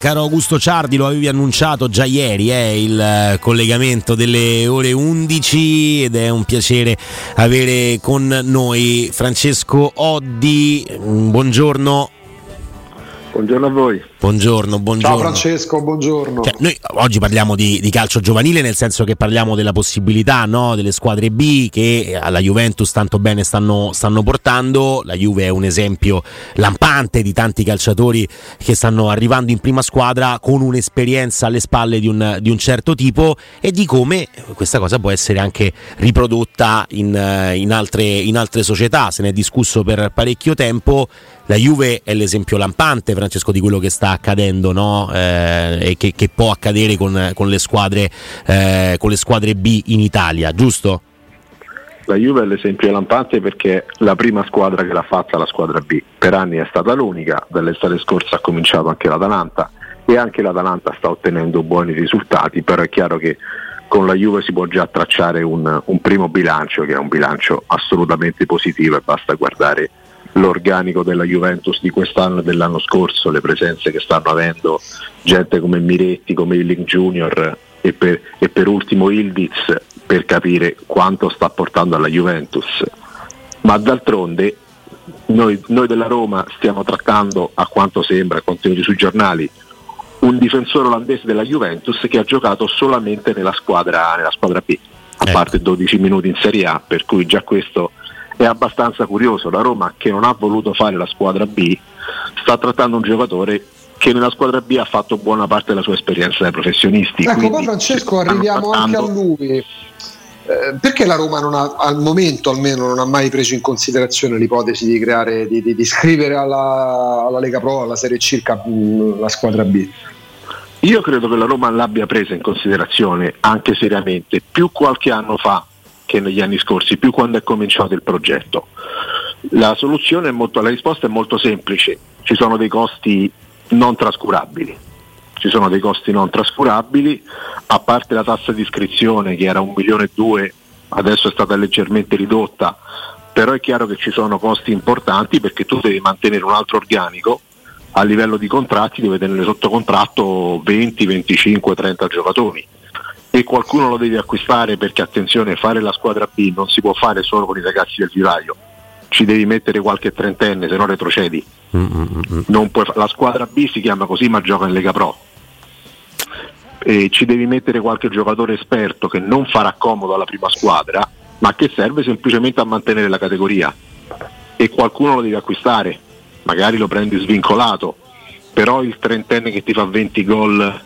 Caro Augusto Ciardi, lo avevi annunciato già ieri, eh, il collegamento delle ore 11 ed è un piacere avere con noi Francesco Oddi. Buongiorno. Buongiorno a voi. Buongiorno, buongiorno. Ciao Francesco, buongiorno. Cioè, noi oggi parliamo di, di, calcio giovanile, nel senso che parliamo della possibilità no, delle squadre B che alla Juventus tanto bene stanno, stanno, portando. La Juve è un esempio lampante di tanti calciatori che stanno arrivando in prima squadra con un'esperienza alle spalle di un, di un certo tipo e di come questa cosa può essere anche riprodotta in, in, altre, in altre società. Se ne è discusso per parecchio tempo. La Juve è l'esempio lampante, Francesco, di quello che sta accadendo no? eh, e che, che, può accadere con, con, le squadre, eh, con le squadre B in Italia, giusto? La Juve è l'esempio lampante perché la prima squadra che l'ha fatta la squadra B. Per anni è stata l'unica, dall'estate scorsa ha cominciato anche l'Atalanta e anche l'Atalanta sta ottenendo buoni risultati, però è chiaro che con la Juve si può già tracciare un, un primo bilancio che è un bilancio assolutamente positivo e basta guardare l'organico della Juventus di quest'anno e dell'anno scorso, le presenze che stanno avendo gente come Miretti, come Illing Junior e per, e per ultimo Ildiz per capire quanto sta portando alla Juventus. Ma d'altronde noi, noi della Roma stiamo trattando, a quanto sembra, contenuti sui giornali, un difensore olandese della Juventus che ha giocato solamente nella squadra, nella squadra B, a ecco. parte 12 minuti in Serie A, per cui già questo è abbastanza curioso. La Roma che non ha voluto fare la squadra B sta trattando un giocatore che nella squadra B ha fatto buona parte della sua esperienza dai professionisti. Ecco, poi Francesco arriviamo anche a lui. Eh, perché la Roma ha, al momento almeno non ha mai preso in considerazione l'ipotesi di creare, di, di, di scrivere alla, alla, Lega Pro, alla Serie C la squadra B? Io credo che la Roma l'abbia presa in considerazione anche seriamente più qualche anno fa che negli anni scorsi, più quando è cominciato il progetto. La, molto, la risposta è molto semplice, ci sono dei costi non trascurabili. Ci sono dei costi non trascurabili, a parte la tassa di iscrizione che era 1 milione e 2, adesso è stata leggermente ridotta, però è chiaro che ci sono costi importanti perché tu devi mantenere un altro organico a livello di contratti, devi tenere sotto contratto 20, 25, 30 giocatori e qualcuno lo deve acquistare perché attenzione, fare la squadra B non si può fare solo con i ragazzi del vivaio, ci devi mettere qualche trentenne, se no retrocedi. Mm-hmm. Puoi, la squadra B si chiama così ma gioca in Lega Pro. E ci devi mettere qualche giocatore esperto che non farà comodo alla prima squadra, ma che serve semplicemente a mantenere la categoria. E qualcuno lo devi acquistare, magari lo prendi svincolato, però il trentenne che ti fa 20 gol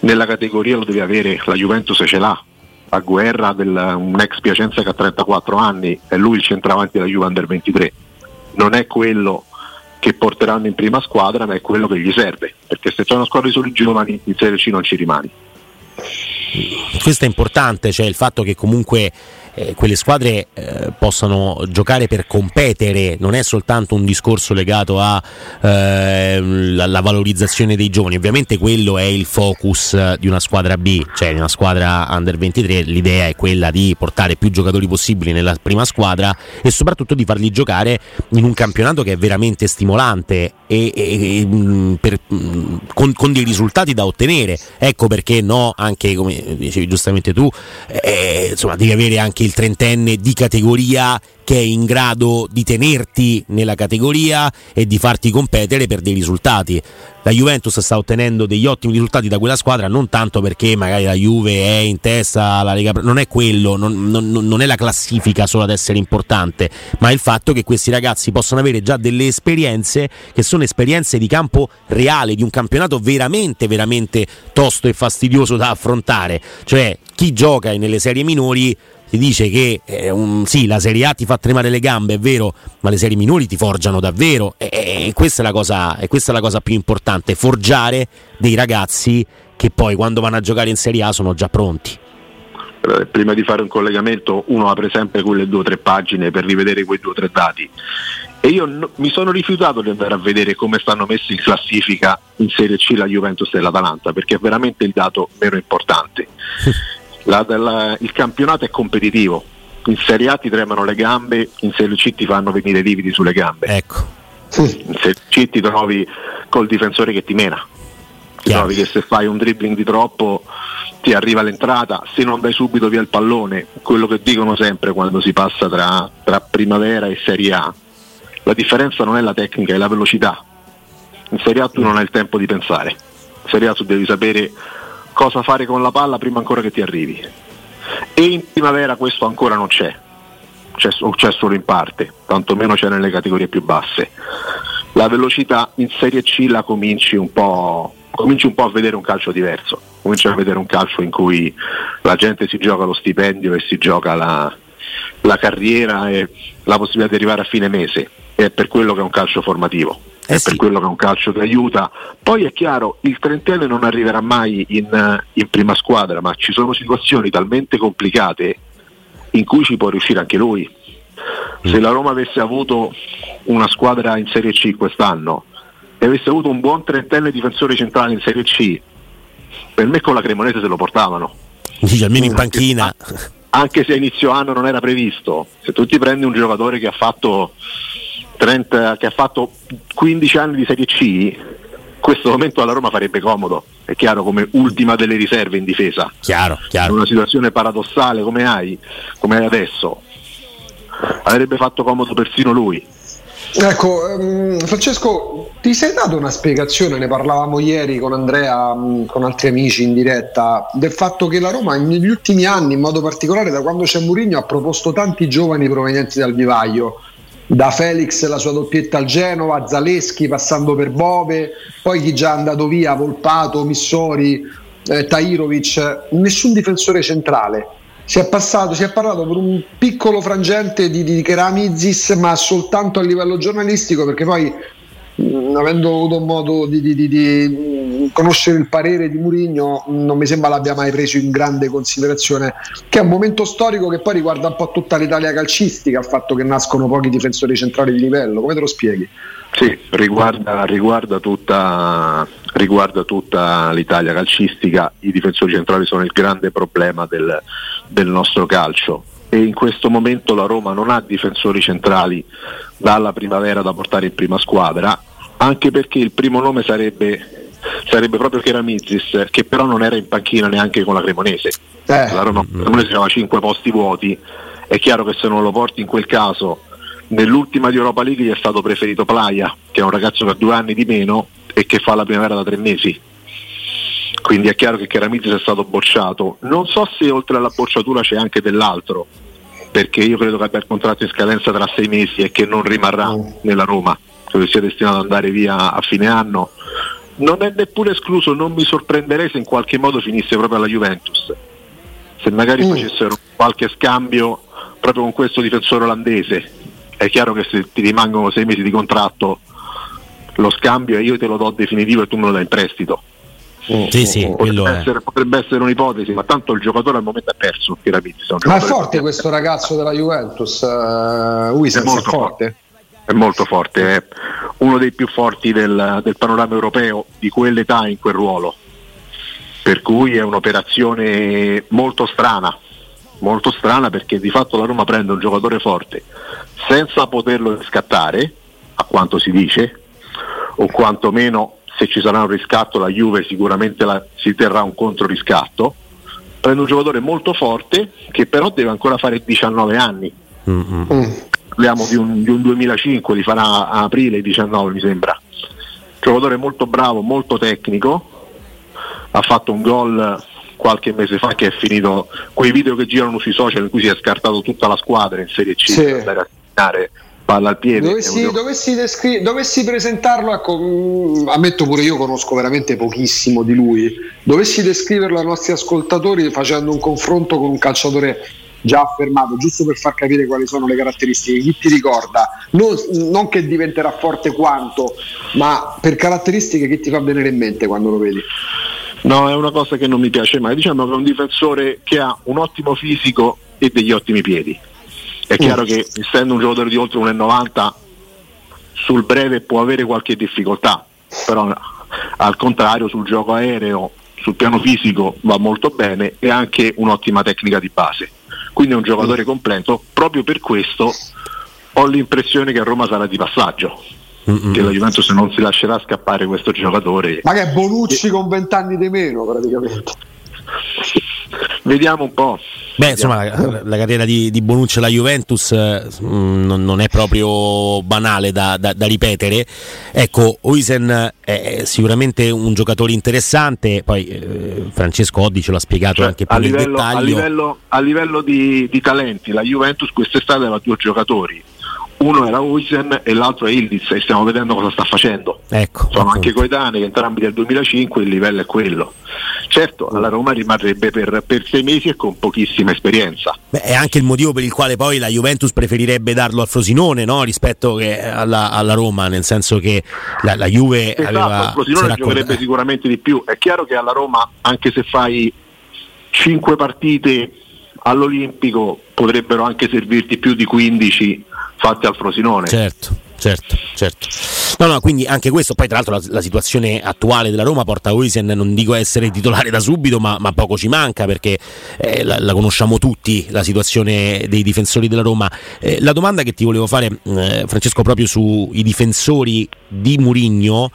nella categoria lo deve avere, la Juventus ce l'ha, a guerra del, un ex Piacenza che ha 34 anni, è lui il centravanti della Juve Under 23, non è quello che porteranno in prima squadra ma è quello che gli serve, perché se c'è una squadra di soli giovani in Serie C non ci rimani. Questo è importante, cioè il fatto che comunque eh, quelle squadre eh, possano giocare per competere, non è soltanto un discorso legato alla eh, valorizzazione dei giovani, ovviamente quello è il focus di una squadra B, cioè di una squadra under 23, l'idea è quella di portare più giocatori possibili nella prima squadra e soprattutto di farli giocare in un campionato che è veramente stimolante e, e, e mm, per, mm, con, con, dei risultati da ottenere. Ecco perché no, anche come dicevi giustamente tu, eh, insomma, devi avere anche il trentenne di categoria che è in grado di tenerti nella categoria e di farti competere per dei risultati. La Juventus sta ottenendo degli ottimi risultati da quella squadra, non tanto perché magari la Juve è in testa alla Lega, non è quello, non, non, non è la classifica solo ad essere importante, ma il fatto che questi ragazzi possano avere già delle esperienze che sono esperienze di campo reale, di un campionato veramente, veramente tosto e fastidioso da affrontare. Cioè, chi gioca nelle serie minori si dice che eh, un, sì, la Serie A ti fa tremare le gambe, è vero, ma le serie minori ti forgiano davvero e, e, questa, è la cosa, e questa è la cosa più importante, forgiare dei ragazzi che poi quando vanno a giocare in Serie A sono già pronti. Prima di fare un collegamento uno apre sempre quelle due o tre pagine per rivedere quei due o tre dati e io no, mi sono rifiutato di andare a vedere come stanno messi in classifica in Serie C la Juventus e l'Atalanta perché è veramente il dato meno importante. la, la, il campionato è competitivo, in Serie A ti tremano le gambe, in Serie C ti fanno venire i lividi sulle gambe. Ecco. In Serie C ti trovi col difensore che ti mena. ti trovi che se fai un dribbling di troppo ti arriva l'entrata, se non dai subito via il pallone, quello che dicono sempre quando si passa tra, tra primavera e Serie A, la differenza non è la tecnica, è la velocità. In Serie A tu non hai il tempo di pensare, in Serie A tu devi sapere cosa fare con la palla prima ancora che ti arrivi. E in primavera questo ancora non c'è, c'è, c'è solo in parte, tantomeno c'è nelle categorie più basse. La velocità in Serie C la cominci un po', cominci un po' a vedere un calcio diverso comincia a vedere un calcio in cui la gente si gioca lo stipendio e si gioca la, la carriera e la possibilità di arrivare a fine mese. È per quello che è un calcio formativo. Eh è sì. per quello che è un calcio che aiuta. Poi è chiaro, il trentenne non arriverà mai in, in, prima squadra, ma ci sono situazioni talmente complicate in cui ci può riuscire anche lui. Se la Roma avesse avuto una squadra in Serie C quest'anno e avesse avuto un buon trentenne difensore centrale in Serie C, per me con la Cremonese se lo portavano. Dice almeno in panchina. Anche se a inizio anno non era previsto, se tu ti prendi un giocatore che ha fatto, 30, che ha fatto 15 anni di Serie C, questo momento alla Roma farebbe comodo, è chiaro come ultima delle riserve in difesa. Chiaro, chiaro. In una situazione paradossale come hai, come hai adesso, avrebbe fatto comodo persino lui. Ecco, um, Francesco, ti sei dato una spiegazione, ne parlavamo ieri con Andrea, um, con altri amici in diretta, del fatto che la Roma negli ultimi anni, in modo particolare da quando c'è Mourinho, ha proposto tanti giovani provenienti dal vivaio, da Felix la sua doppietta al Genova, Zaleschi passando per Bove, poi chi già è andato via, Volpato, Missori, eh, Tairovic, nessun difensore centrale. Si è, passato, si è parlato per un piccolo frangente di, di Keramizis, ma soltanto a livello giornalistico, perché poi avendo avuto modo di, di, di, conoscere il parere di Murigno, non mi sembra l'abbia mai preso in grande considerazione, che è un momento storico che poi riguarda un po' tutta l'Italia calcistica, il fatto che nascono pochi difensori centrali di livello. Come te lo spieghi? Sì, riguarda, riguarda, tutta, riguarda, tutta, l'Italia calcistica, i difensori centrali sono il grande problema del, del nostro calcio e in questo momento la Roma non ha difensori centrali dalla primavera da portare in prima squadra, anche perché il primo nome sarebbe, sarebbe proprio Keramizis, che però non era in panchina neanche con la Cremonese. Eh. La Roma, la Cremonese aveva 5 posti vuoti, è chiaro che se non lo porti in quel caso Nell'ultima di Europa League gli è stato preferito Playa, che è un ragazzo che ha due anni di meno e che fa la primavera da tre mesi. Quindi è chiaro che Keramizis è stato bocciato. Non so se oltre alla bocciatura c'è anche dell'altro, perché io credo che abbia il contratto in scadenza tra sei mesi e che non rimarrà mm. nella Roma, credo sia destinato ad andare via a fine anno. Non è neppure escluso, non mi sorprenderei se in qualche modo finisse proprio alla Juventus. Se magari mm. facessero qualche scambio proprio con questo difensore olandese è chiaro che se ti rimangono sei mesi di contratto lo scambio e io te lo do definitivo e tu me lo dai in prestito. Sì, sì, potrebbe, essere, potrebbe, essere, un'ipotesi, ma tanto il giocatore al momento è perso. Ma è forte questo ragazzo della Juventus, uh, Wiesens, è molto è forte. È molto forte, è uno dei più forti del, del panorama europeo di quell'età in quel ruolo. Per cui è un'operazione molto strana, molto strana perché di fatto la Roma prende un giocatore forte senza poterlo riscattare, a quanto si dice, o quantomeno se ci sarà un riscatto la Juve sicuramente la, si terrà un controriscatto, prende un giocatore molto forte che però deve ancora fare 19 anni. Mm-hmm. Parliamo di un, di un 2005, li farà a aprile 19 mi sembra. Giocatore molto bravo, molto tecnico, ha fatto un gol qualche mese fa che è finito quei video che girano sui social in cui si è scartato tutta la squadra in Serie C sì. per andare a segnare palla al piede. Dovessi, dovessi, descri- dovessi presentarlo, ecco, mm, ammetto pure io conosco veramente pochissimo di lui, dovessi descriverlo ai nostri ascoltatori facendo un confronto con un calciatore già affermato, giusto per far capire quali sono le caratteristiche, chi ti ricorda, non, non che diventerà forte quanto, ma per caratteristiche che ti fa venire in mente quando lo vedi. No, è una cosa che non mi piace mai. Diciamo che è un difensore che ha un ottimo fisico e degli ottimi piedi. È mm. chiaro che essendo un giocatore di oltre 1,90 sul breve può avere qualche difficoltà, però al contrario sul gioco aereo, sul piano fisico va molto bene e ha anche un'ottima tecnica di base. Quindi è un giocatore mm. completo, proprio per questo ho l'impressione che a Roma sarà di passaggio. Mm-mm. che la Juventus non si lascerà scappare questo giocatore. Ma che è Bonucci e... con vent'anni di meno praticamente. Vediamo un po'. Beh, insomma, la, la, carriera di, di Bonucci alla Juventus eh, non, non, è proprio banale da, da, da ripetere. Ecco, Oisen è sicuramente un giocatore interessante, poi eh, Francesco Oddi ce l'ha spiegato cioè, anche più nel livello, dettaglio. A livello, a livello di, di talenti, la Juventus quest'estate aveva due giocatori uno era Huisen e l'altro è Ildiz e stiamo vedendo cosa sta facendo. Ecco, Sono appunto. anche coetanei, entrambi del 2005, il livello è quello. Certo, alla Roma rimarrebbe per, per sei mesi e con pochissima esperienza. Beh, è anche il motivo per il quale poi la Juventus preferirebbe darlo al Frosinone no? rispetto alla, alla, Roma, nel senso che la, la Juve esatto, aveva... Il Frosinone giocherebbe eh. sicuramente di più. È chiaro che alla Roma, anche se fai cinque partite all'Olimpico, potrebbero anche servirti più di 15 fatti al Frosinone. Certo. Certo, certo. No, no, quindi anche questo, poi tra l'altro la, la situazione attuale della Roma porta Oisen, non dico essere titolare da subito, ma, ma poco ci manca perché eh, la, la, conosciamo tutti, la situazione dei difensori della Roma. Eh, la domanda che ti volevo fare, eh, Francesco, proprio sui difensori di Murigno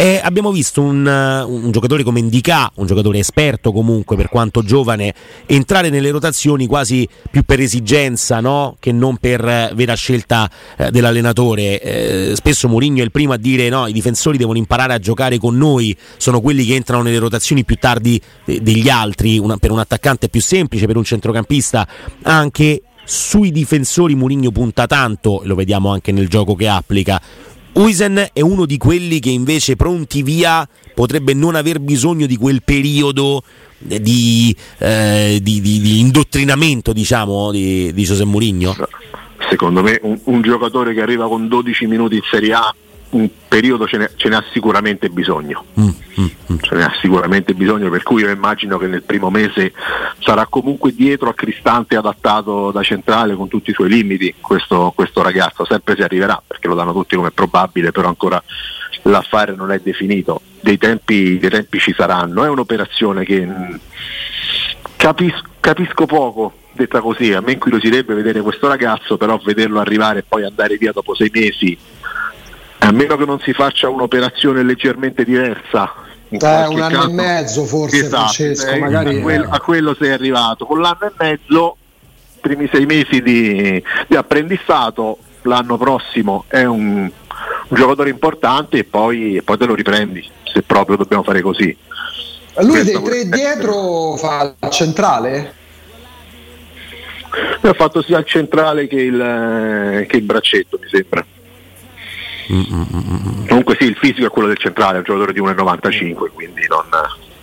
e abbiamo visto un, un, giocatore come Indica, un giocatore esperto comunque per quanto giovane, entrare nelle rotazioni quasi più per esigenza no? che non per vera scelta eh, dell'allenatore. Eh, spesso Mourinho è il primo a dire no, i difensori devono imparare a giocare con noi, sono quelli che entrano nelle rotazioni più tardi eh, degli altri, una, per un attaccante è più semplice, per un centrocampista anche sui difensori Mourinho punta tanto, lo vediamo anche nel gioco che applica Uisen è uno di quelli che invece pronti via potrebbe non aver bisogno di quel periodo di, eh, di, di, di indottrinamento diciamo, di, di José Mourinho? Secondo me un, un giocatore che arriva con 12 minuti in Serie A un periodo ce ne, ce ne ha sicuramente bisogno. Mm, mm, mm. Ce ne ha sicuramente bisogno, per cui io immagino che nel primo mese sarà comunque dietro a Cristante adattato da centrale con tutti i suoi limiti questo, questo ragazzo, sempre si arriverà perché lo danno tutti come probabile, però ancora l'affare non è definito, dei tempi, dei tempi ci saranno, è un'operazione che mm, capis- capisco poco detta così, a me incuriosirebbe vedere questo ragazzo, però vederlo arrivare e poi andare via dopo sei mesi a meno che non si faccia un'operazione leggermente diversa. Eh, un anno caso. e mezzo forse esatto, Francesco, eh, magari a, quel, a, quello sei arrivato. Con l'anno e mezzo, primi sei mesi di, di apprendistato, l'anno prossimo è un, un giocatore importante e poi, e poi, te lo riprendi, se proprio dobbiamo fare così. Lui dei tre dietro fa il centrale? ha fatto sia il centrale che il, che il braccetto, mi sembra. Comunque sì, il fisico è quello del centrale, è un giocatore di 1,95, quindi non,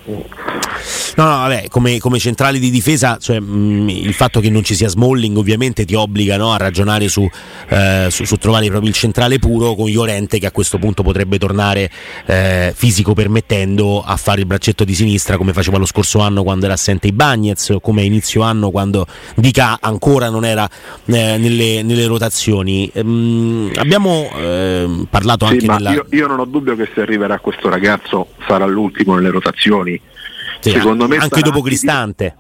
No, no, vabbè, come, come centrale di difesa, cioè, mh, mm, il fatto che non ci sia Smalling ovviamente ti obbliga no, a ragionare su, eh, su, su, trovare proprio il centrale puro con Llorente che a questo punto potrebbe tornare eh, fisico permettendo a fare il braccetto di sinistra come faceva lo scorso anno quando era assente i Bagnets o come a inizio anno quando Dica ancora non era eh, nelle, nelle, rotazioni. Ehm, abbiamo ehm, parlato sì, anche ma della... io, io non ho dubbio che se arriverà questo ragazzo sarà l'ultimo nelle rotazioni sì, Secondo me anche dopo Cristante.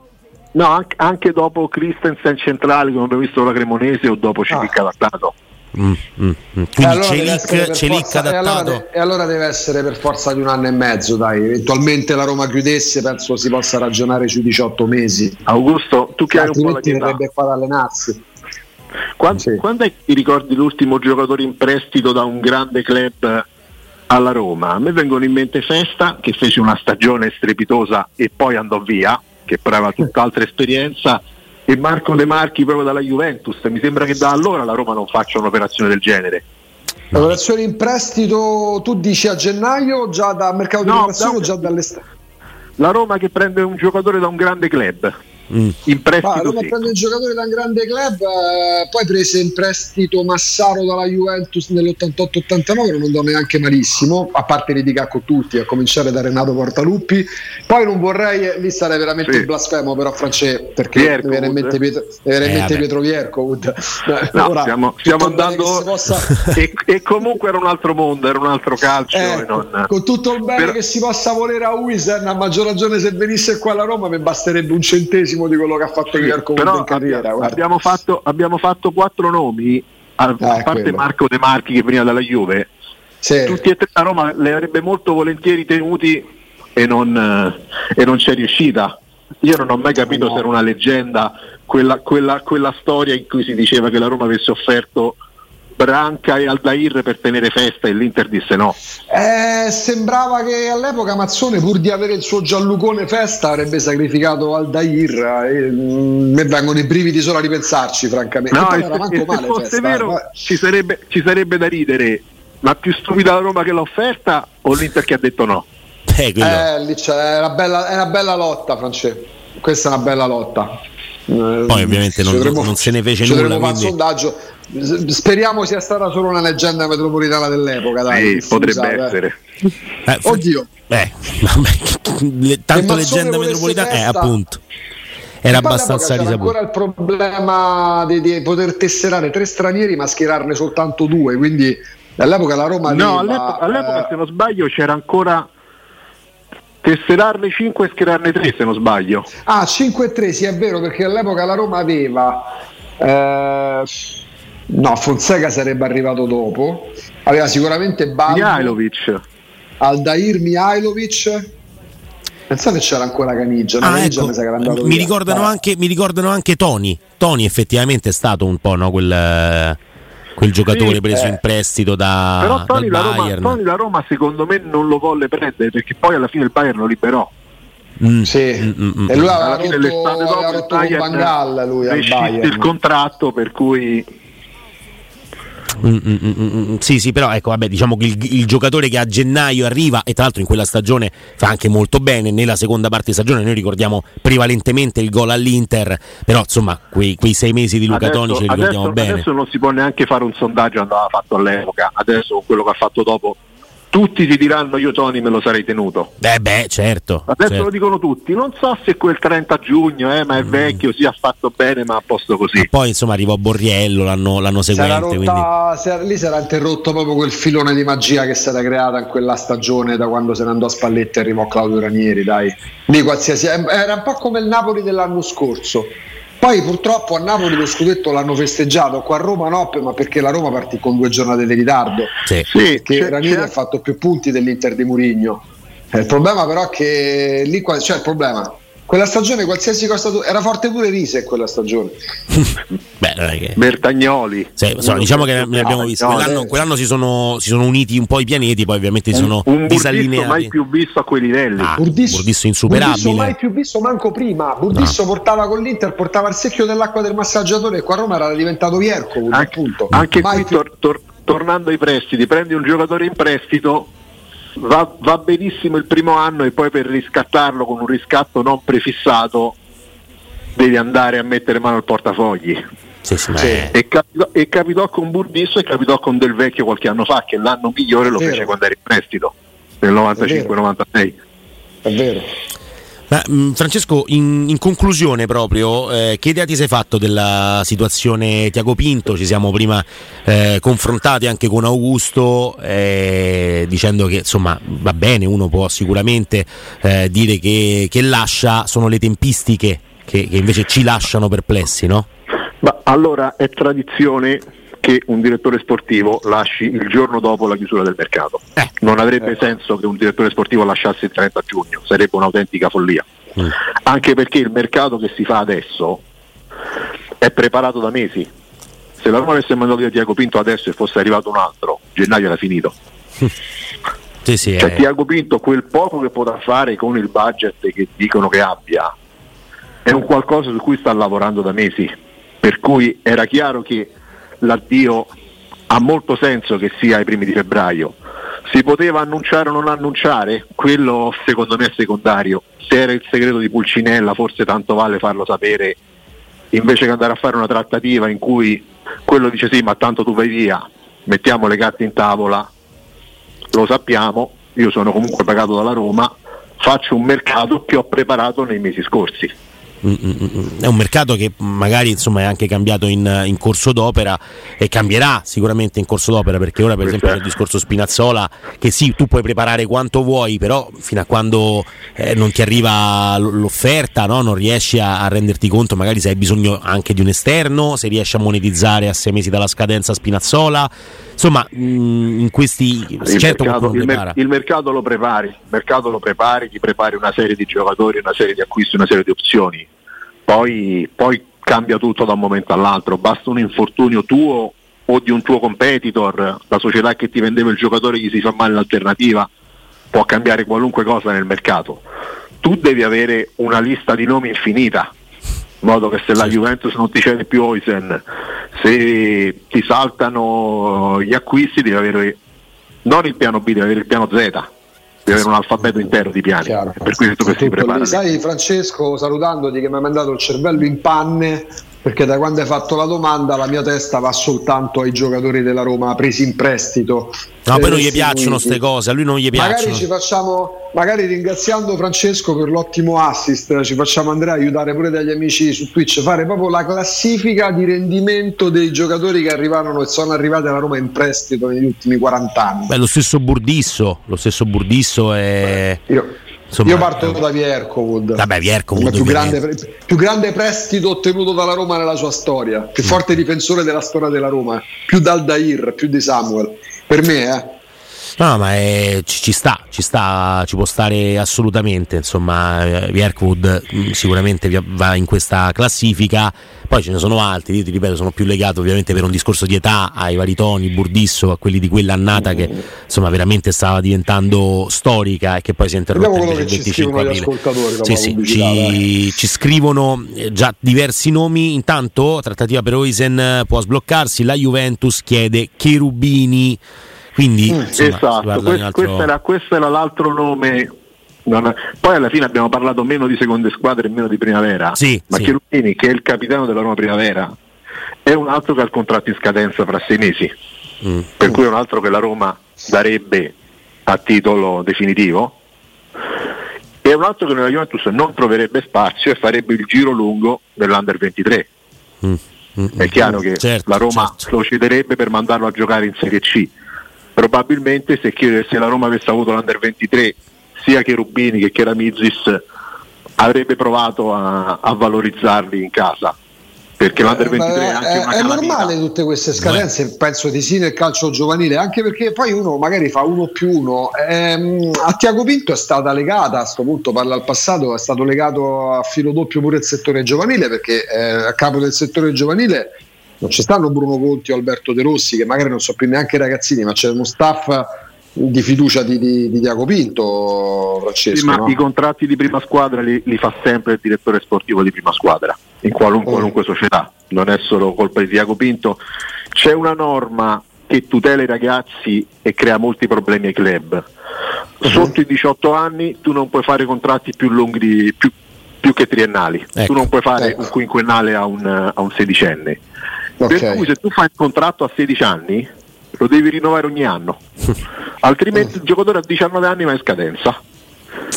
No, anche, anche, dopo Christensen centrale, come abbiamo visto la Cremonese, o dopo Celic ah. adattato. Mm, mm, mm. Quindi allora Celic, Celic adattato. E allora, e allora, deve essere per forza di un anno e mezzo, dai. Eventualmente la Roma chiudesse, penso si possa ragionare sui 18 mesi. Augusto, tu che hai un po' la verrebbe qua ad allenarsi. Quando, sì. quando è che ti ricordi l'ultimo giocatore in prestito da un grande club alla Roma. A me vengono in mente Festa che fece una stagione strepitosa e poi andò via, che però aveva tutt'altra esperienza, e Marco De Marchi proprio dalla Juventus. Mi sembra che da allora la Roma non faccia un'operazione del genere. L'operazione in prestito tu dici a gennaio già da mercato di no, o già dall'estate? La Roma che prende un giocatore da un grande club Mm. In prestito, Roma sì. prende un giocatore da un grande club, eh, poi prese in prestito Massaro dalla Juventus nell'88-89, non andò neanche malissimo, a parte di con tutti, a cominciare da Renato Portaluppi. Poi non vorrei, lì sarei veramente sì. blasfemo però Francesco, perché Vierco, mi viene in mente Pietro, eh, Pietro Viercowood. No, Ora, stiamo, stiamo andando possa... e, e, comunque era un altro mondo, era un altro calcio. Eh, non... Con tutto il bene però... che si possa volere a Wisen, a maggior ragione se venisse qua alla Roma mi basterebbe un centesimo centesimo di quello che ha fatto Mirko in carriera. Abbiamo fatto, abbiamo fatto, quattro nomi, a, ah, parte quello. Marco De Marchi che veniva dalla Juve, sì. tutti e tre a Roma le avrebbe molto volentieri tenuti e non, eh, e non c'è riuscita. Io non ho mai capito no. se era una leggenda quella, quella, quella storia in cui si diceva che la Roma avesse offerto Branca e Aldair per tenere festa e l'Inter disse no. Eh, sembrava che all'epoca Mazzone pur di avere il suo Giallucone festa avrebbe sacrificato Aldair e mm, me vengono i brividi solo a ripensarci francamente. No, e se, e se fosse festa, vero ma... ci, sarebbe, ci sarebbe da ridere, ma più stupida la Roma che l'ha offerta o l'Inter che ha detto no? Eh, eh lì c'è, è, una bella, è una bella lotta Francesco, questa è una bella lotta. Poi ovviamente non, dovremmo, non, se ne fece nulla. Quindi... sondaggio. Speriamo sia stata solo una leggenda metropolitana dell'epoca. Dai, sì, potrebbe essere. Eh, Oddio. Eh, vabbè, tanto leggenda metropolitana, eh, appunto. Era abbastanza risaputo. ancora il problema di, di, poter tesserare tre stranieri ma schierarne soltanto due. Quindi all'epoca la Roma. No, all'epoca, all'epoca eh, se non sbaglio c'era ancora tesserarne 5 e schierarne 3 se non sbaglio. Ah, 5 e 3, sì è vero perché all'epoca la Roma aveva... Eh, no, Fonseca sarebbe arrivato dopo. Aveva sicuramente Baldo, Mihailovic. Aldair Mihailovic. Pensate c'era ancora Caniggia, ah, ecco. mi, mi, ricordano anche, mi, ricordano anche, Tony. Tony effettivamente è stato un po' no, quel quel giocatore sì, preso eh. in prestito da però Tony la, Roma, Tony la Roma secondo me non lo volle prendere perché poi alla fine il Bayern lo liberò Mm, sì, mm, mm, mm. e lui aveva rotto, aveva rotto con Bangal lui al Bayern. il contratto per cui Mm, mm, mm, sì, sì, però ecco, vabbè, diciamo che il, il, giocatore che a gennaio arriva e tra l'altro in quella stagione fa anche molto bene, nella seconda parte di stagione noi ricordiamo prevalentemente il gol all'Inter, però insomma quei, quei sei mesi di Luca Toni ce li ricordiamo adesso, bene. Adesso non si può neanche fare un sondaggio andava fatto all'epoca, adesso con quello che ha fatto dopo tutti ti diranno io Tony me lo sarei tenuto. Beh, beh, certo. Adesso certo. lo dicono tutti. Non so se quel 30 giugno, eh, ma è mm. vecchio, si sì, ha fatto bene, ma a posto così. Ma poi insomma arrivò Borriello l'anno, l'anno seguente. Rotta, quindi... si era, lì si era interrotto proprio quel filone di magia che si era creata in quella stagione da quando se ne andò a Spalletti e arrivò Claudio Ranieri, dai. Lì qualsiasi era un po' come il Napoli dell'anno scorso poi purtroppo a Napoli lo scudetto l'hanno festeggiato, qua a Roma no, ma perché la Roma partì con due giornate di ritardo. Sì. Sì, che Ranieri ha fatto più punti dell'Inter di Murigno. Eh, il problema però è che lì c'è il problema quella stagione qualsiasi cosa tu... era forte pure Rise quella stagione. Beh, che... Bertagnoli. Sì, insomma, diciamo che ne abbiamo visto. Quell'anno, quell'anno si, sono, si, sono, uniti un po' i pianeti poi ovviamente si sono un, un disallineati. mai più visto a quei livelli ah, Burdisso, Burdisso insuperabile. Burdisso mai più visto manco prima. Burdisso no. portava con l'Inter portava il secchio dell'acqua del massaggiatore e qua a Roma era diventato Vierco anche, appunto. anche qui più... tor- tor- tornando ai prestiti prendi un giocatore in prestito va, va, benissimo il primo anno e poi per riscattarlo con un riscatto non prefissato devi andare a mettere mano al portafogli. Sì, sì, è... e, capitò, e, capitò, con Burdisso e capitò con Del Vecchio qualche anno fa, che l'anno migliore lo fece quando era in prestito, nel 95-96. È vero. Ma, mh, mm, Francesco, in, in, conclusione proprio, eh, che idea ti sei fatto della situazione Tiago Pinto? Ci siamo prima eh, confrontati anche con Augusto eh, dicendo che insomma va bene, uno può sicuramente eh, dire che, che, lascia, sono le tempistiche che, che invece ci lasciano perplessi, no? Ma allora è tradizione che un direttore sportivo lasci il giorno dopo la chiusura del mercato. Eh. Non avrebbe eh. senso che un direttore sportivo lasciasse il 30 giugno, sarebbe un'autentica follia. Mm. Anche perché il mercato che si fa adesso è preparato da mesi. Se la Roma avesse mandato via Tiago Pinto adesso e fosse arrivato un altro, gennaio era finito. sì, sì, cioè, eh. Tiago Pinto quel poco che potrà fare con il budget che dicono che abbia è un qualcosa su cui sta lavorando da mesi. Per cui era chiaro che l'addio ha molto senso che sia ai primi di febbraio. Si poteva annunciare o non annunciare? Quello secondo me è secondario. Se era il segreto di Pulcinella forse tanto vale farlo sapere invece che andare a fare una trattativa in cui quello dice sì ma tanto tu vai via, mettiamo le carte in tavola, lo sappiamo, io sono comunque pagato dalla Roma, faccio un mercato che ho preparato nei mesi scorsi. Mm, mm, mm, è un mercato che magari insomma, è anche cambiato in, in, corso d'opera e cambierà sicuramente in corso d'opera perché ora per esempio c'è il discorso Spinazzola che sì tu puoi preparare quanto vuoi però fino a quando eh, non ti arriva l'offerta no? non riesci a, a, renderti conto magari se hai bisogno anche di un esterno se riesci a monetizzare a sei mesi dalla scadenza Spinazzola. Insomma in questi il, certo mercato, il, mer- il, mercato, lo prepari il mercato lo prepari ti prepari una serie di giocatori una serie di acquisti una serie di opzioni poi, poi cambia tutto da un momento all'altro. Basta un infortunio tuo o di un tuo competitor. La società che ti vendeva il giocatore gli si fa male l'alternativa. Può cambiare qualunque cosa nel mercato. Tu devi avere una lista di nomi infinita in modo che se la Juventus non ti cede più Oisen, se ti saltano gli acquisti devi avere non il piano B, devi avere il piano Z, devi avere un alfabeto intero di piani. Chiaro. Per questo che si prepara. Sai Francesco, salutandoti che mi ha mandato il cervello in panne perché da quando hai fatto la domanda la mia testa va soltanto ai giocatori della Roma presi in prestito. No, poi non gli piacciono queste cose, a lui non gli piacciono. Magari ci facciamo, magari ringraziando Francesco per l'ottimo assist, ci facciamo Andrea aiutare pure dagli amici su Twitch, fare proprio la classifica di rendimento dei giocatori che arrivano e sono arrivati alla Roma in prestito negli ultimi 40 anni. Beh, lo stesso Burdisso, lo stesso Burdisso è... Beh, io Insomma, Io parto da Viercowood. Vabbè, Viercowood più grande, più grande, prestito ottenuto dalla Roma nella sua storia, più mm. forte difensore della storia della Roma, più dal Dair, più di Samuel. Per me, eh. No, ma è, ci, ci, sta, ci sta, ci può stare assolutamente. Insomma, Vierkwood mm, sicuramente va in questa classifica. Poi ce ne sono altri, io ti ripeto, sono più legato ovviamente per un discorso di età ai vari toni, Burdisso, a quelli di quell'annata che insomma veramente stava diventando storica e che poi si è interrotta il 25 aprile. Sì, sì, ci, ci, scrivono eh, già diversi nomi. Intanto, trattativa per Oisen può sbloccarsi. La Juventus chiede Cherubini quindi, mm, insomma, esatto, questo, altro... questo, era, questo, era, l'altro nome. Poi alla fine abbiamo parlato meno di seconde squadre e meno di primavera. Sì, ma sì. Chirutini, che è il capitano della Roma Primavera, è un altro che ha il contratto in scadenza fra sei mesi. Mm. Per cui è un altro che la Roma darebbe a titolo definitivo. E un altro che nella Juventus non troverebbe spazio e farebbe il giro lungo dell'Under 23. Mm. Mm. È chiaro che certo, la Roma certo. lo cederebbe per mandarlo a giocare in Serie C probabilmente se, se la Roma avesse avuto l'Under 23 sia che Rubini che Keramizis avrebbe provato a, a valorizzarli in casa. Perché l'Under 23 eh, è anche una è normale tutte queste scadenze Beh. penso di sì nel calcio giovanile anche perché poi uno magari fa uno più uno. Ehm, a Tiago Pinto è stata legata a questo punto parla al passato è stato legato a filo doppio pure il settore giovanile perché eh, a capo del settore giovanile non ci stanno Bruno Conti o Alberto De Rossi che magari non sono più neanche ragazzini ma c'è uno staff di fiducia di, di, di Diaco Pinto Francesco sì, ma no? i contratti di prima squadra li, li, fa sempre il direttore sportivo di prima squadra in qualunque, oh. qualunque società non è solo colpa di Diaco Pinto c'è una norma che tutela i ragazzi e crea molti problemi ai club uh-huh. sotto i 18 anni tu non puoi fare contratti più lunghi di, più, più che triennali ecco. tu non puoi fare ecco. un quinquennale a un, a un sedicenne Okay. Per cui se tu fai il contratto a 16 anni lo devi rinnovare ogni anno, altrimenti il giocatore a 19 anni va in scadenza.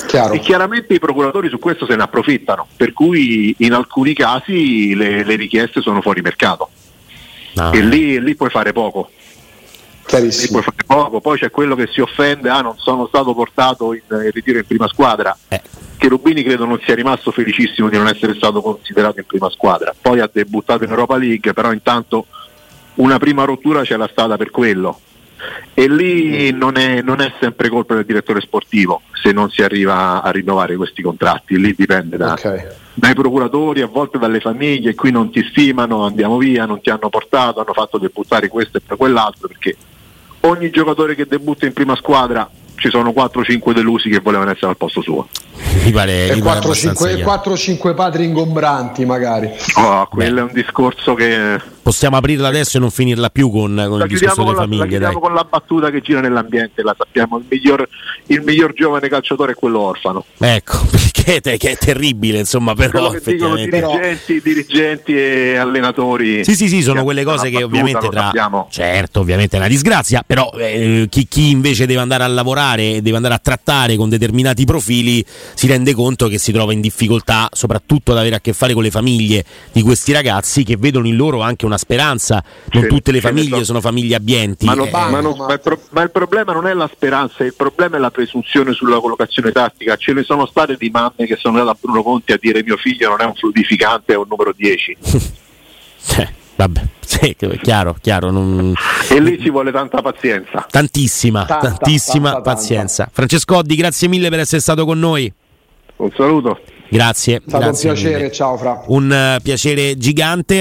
Chiaro. E chiaramente i procuratori su questo se ne approfittano, per cui in alcuni casi le, le richieste sono fuori mercato. No. E lì, lì puoi fare poco. Lì puoi fare poco. Poi c'è quello che si offende, ah non sono stato portato in, in ritiro in prima squadra. Eh che Rubini credo non sia rimasto felicissimo di non essere stato considerato in prima squadra. Poi ha debuttato in Europa League, però intanto una prima rottura c'era stata per quello. E lì non è, non è sempre colpa del direttore sportivo se non si arriva a rinnovare questi contratti, lì dipende da, okay. dai procuratori, a volte dalle famiglie, qui non ti stimano, andiamo via, non ti hanno portato, hanno fatto debuttare questo e quell'altro, perché ogni giocatore che debutta in prima squadra ci sono 4-5 delusi che volevano essere al posto suo. Mi pare, e 4-5 padri ingombranti magari. Oh, quello Beh. è un discorso che... Possiamo aprirla adesso e non finirla più con, con il discorso delle famiglie. La chiudiamo con la battuta che gira nell'ambiente, la sappiamo, il miglior, il miglior giovane calciatore è quello orfano. Ecco, perché che è terribile, insomma, però effettivamente... Dirigenti, dirigenti e allenatori. Sì, sì, sì, sono quelle cose che ovviamente tra... Certo, ovviamente è una disgrazia, però eh, chi, chi invece deve andare a lavorare deve andare a trattare con determinati profili si rende conto che si trova in difficoltà soprattutto ad avere a che fare con le famiglie di questi ragazzi che vedono in loro anche una speranza. Non sì, tutte le famiglie sono famiglie abbienti. Ma, eh, ma, non, ma, il pro, ma, il problema non è la speranza, il problema è la presunzione sulla collocazione tattica. Ce ne sono state di mamme che sono andate a Bruno Conti a dire mio figlio non è un fluidificante, è un numero 10. Eh, Vabbè, sì, chiaro, chiaro. Non... E lì ci vuole tanta pazienza. Tantissima, tanta, tantissima tanta, pazienza. Tanta. Francesco Oddi, grazie mille per essere stato con noi. Un saluto. Grazie. È stato grazie un piacere, mille. ciao Fra. Un uh, piacere gigante.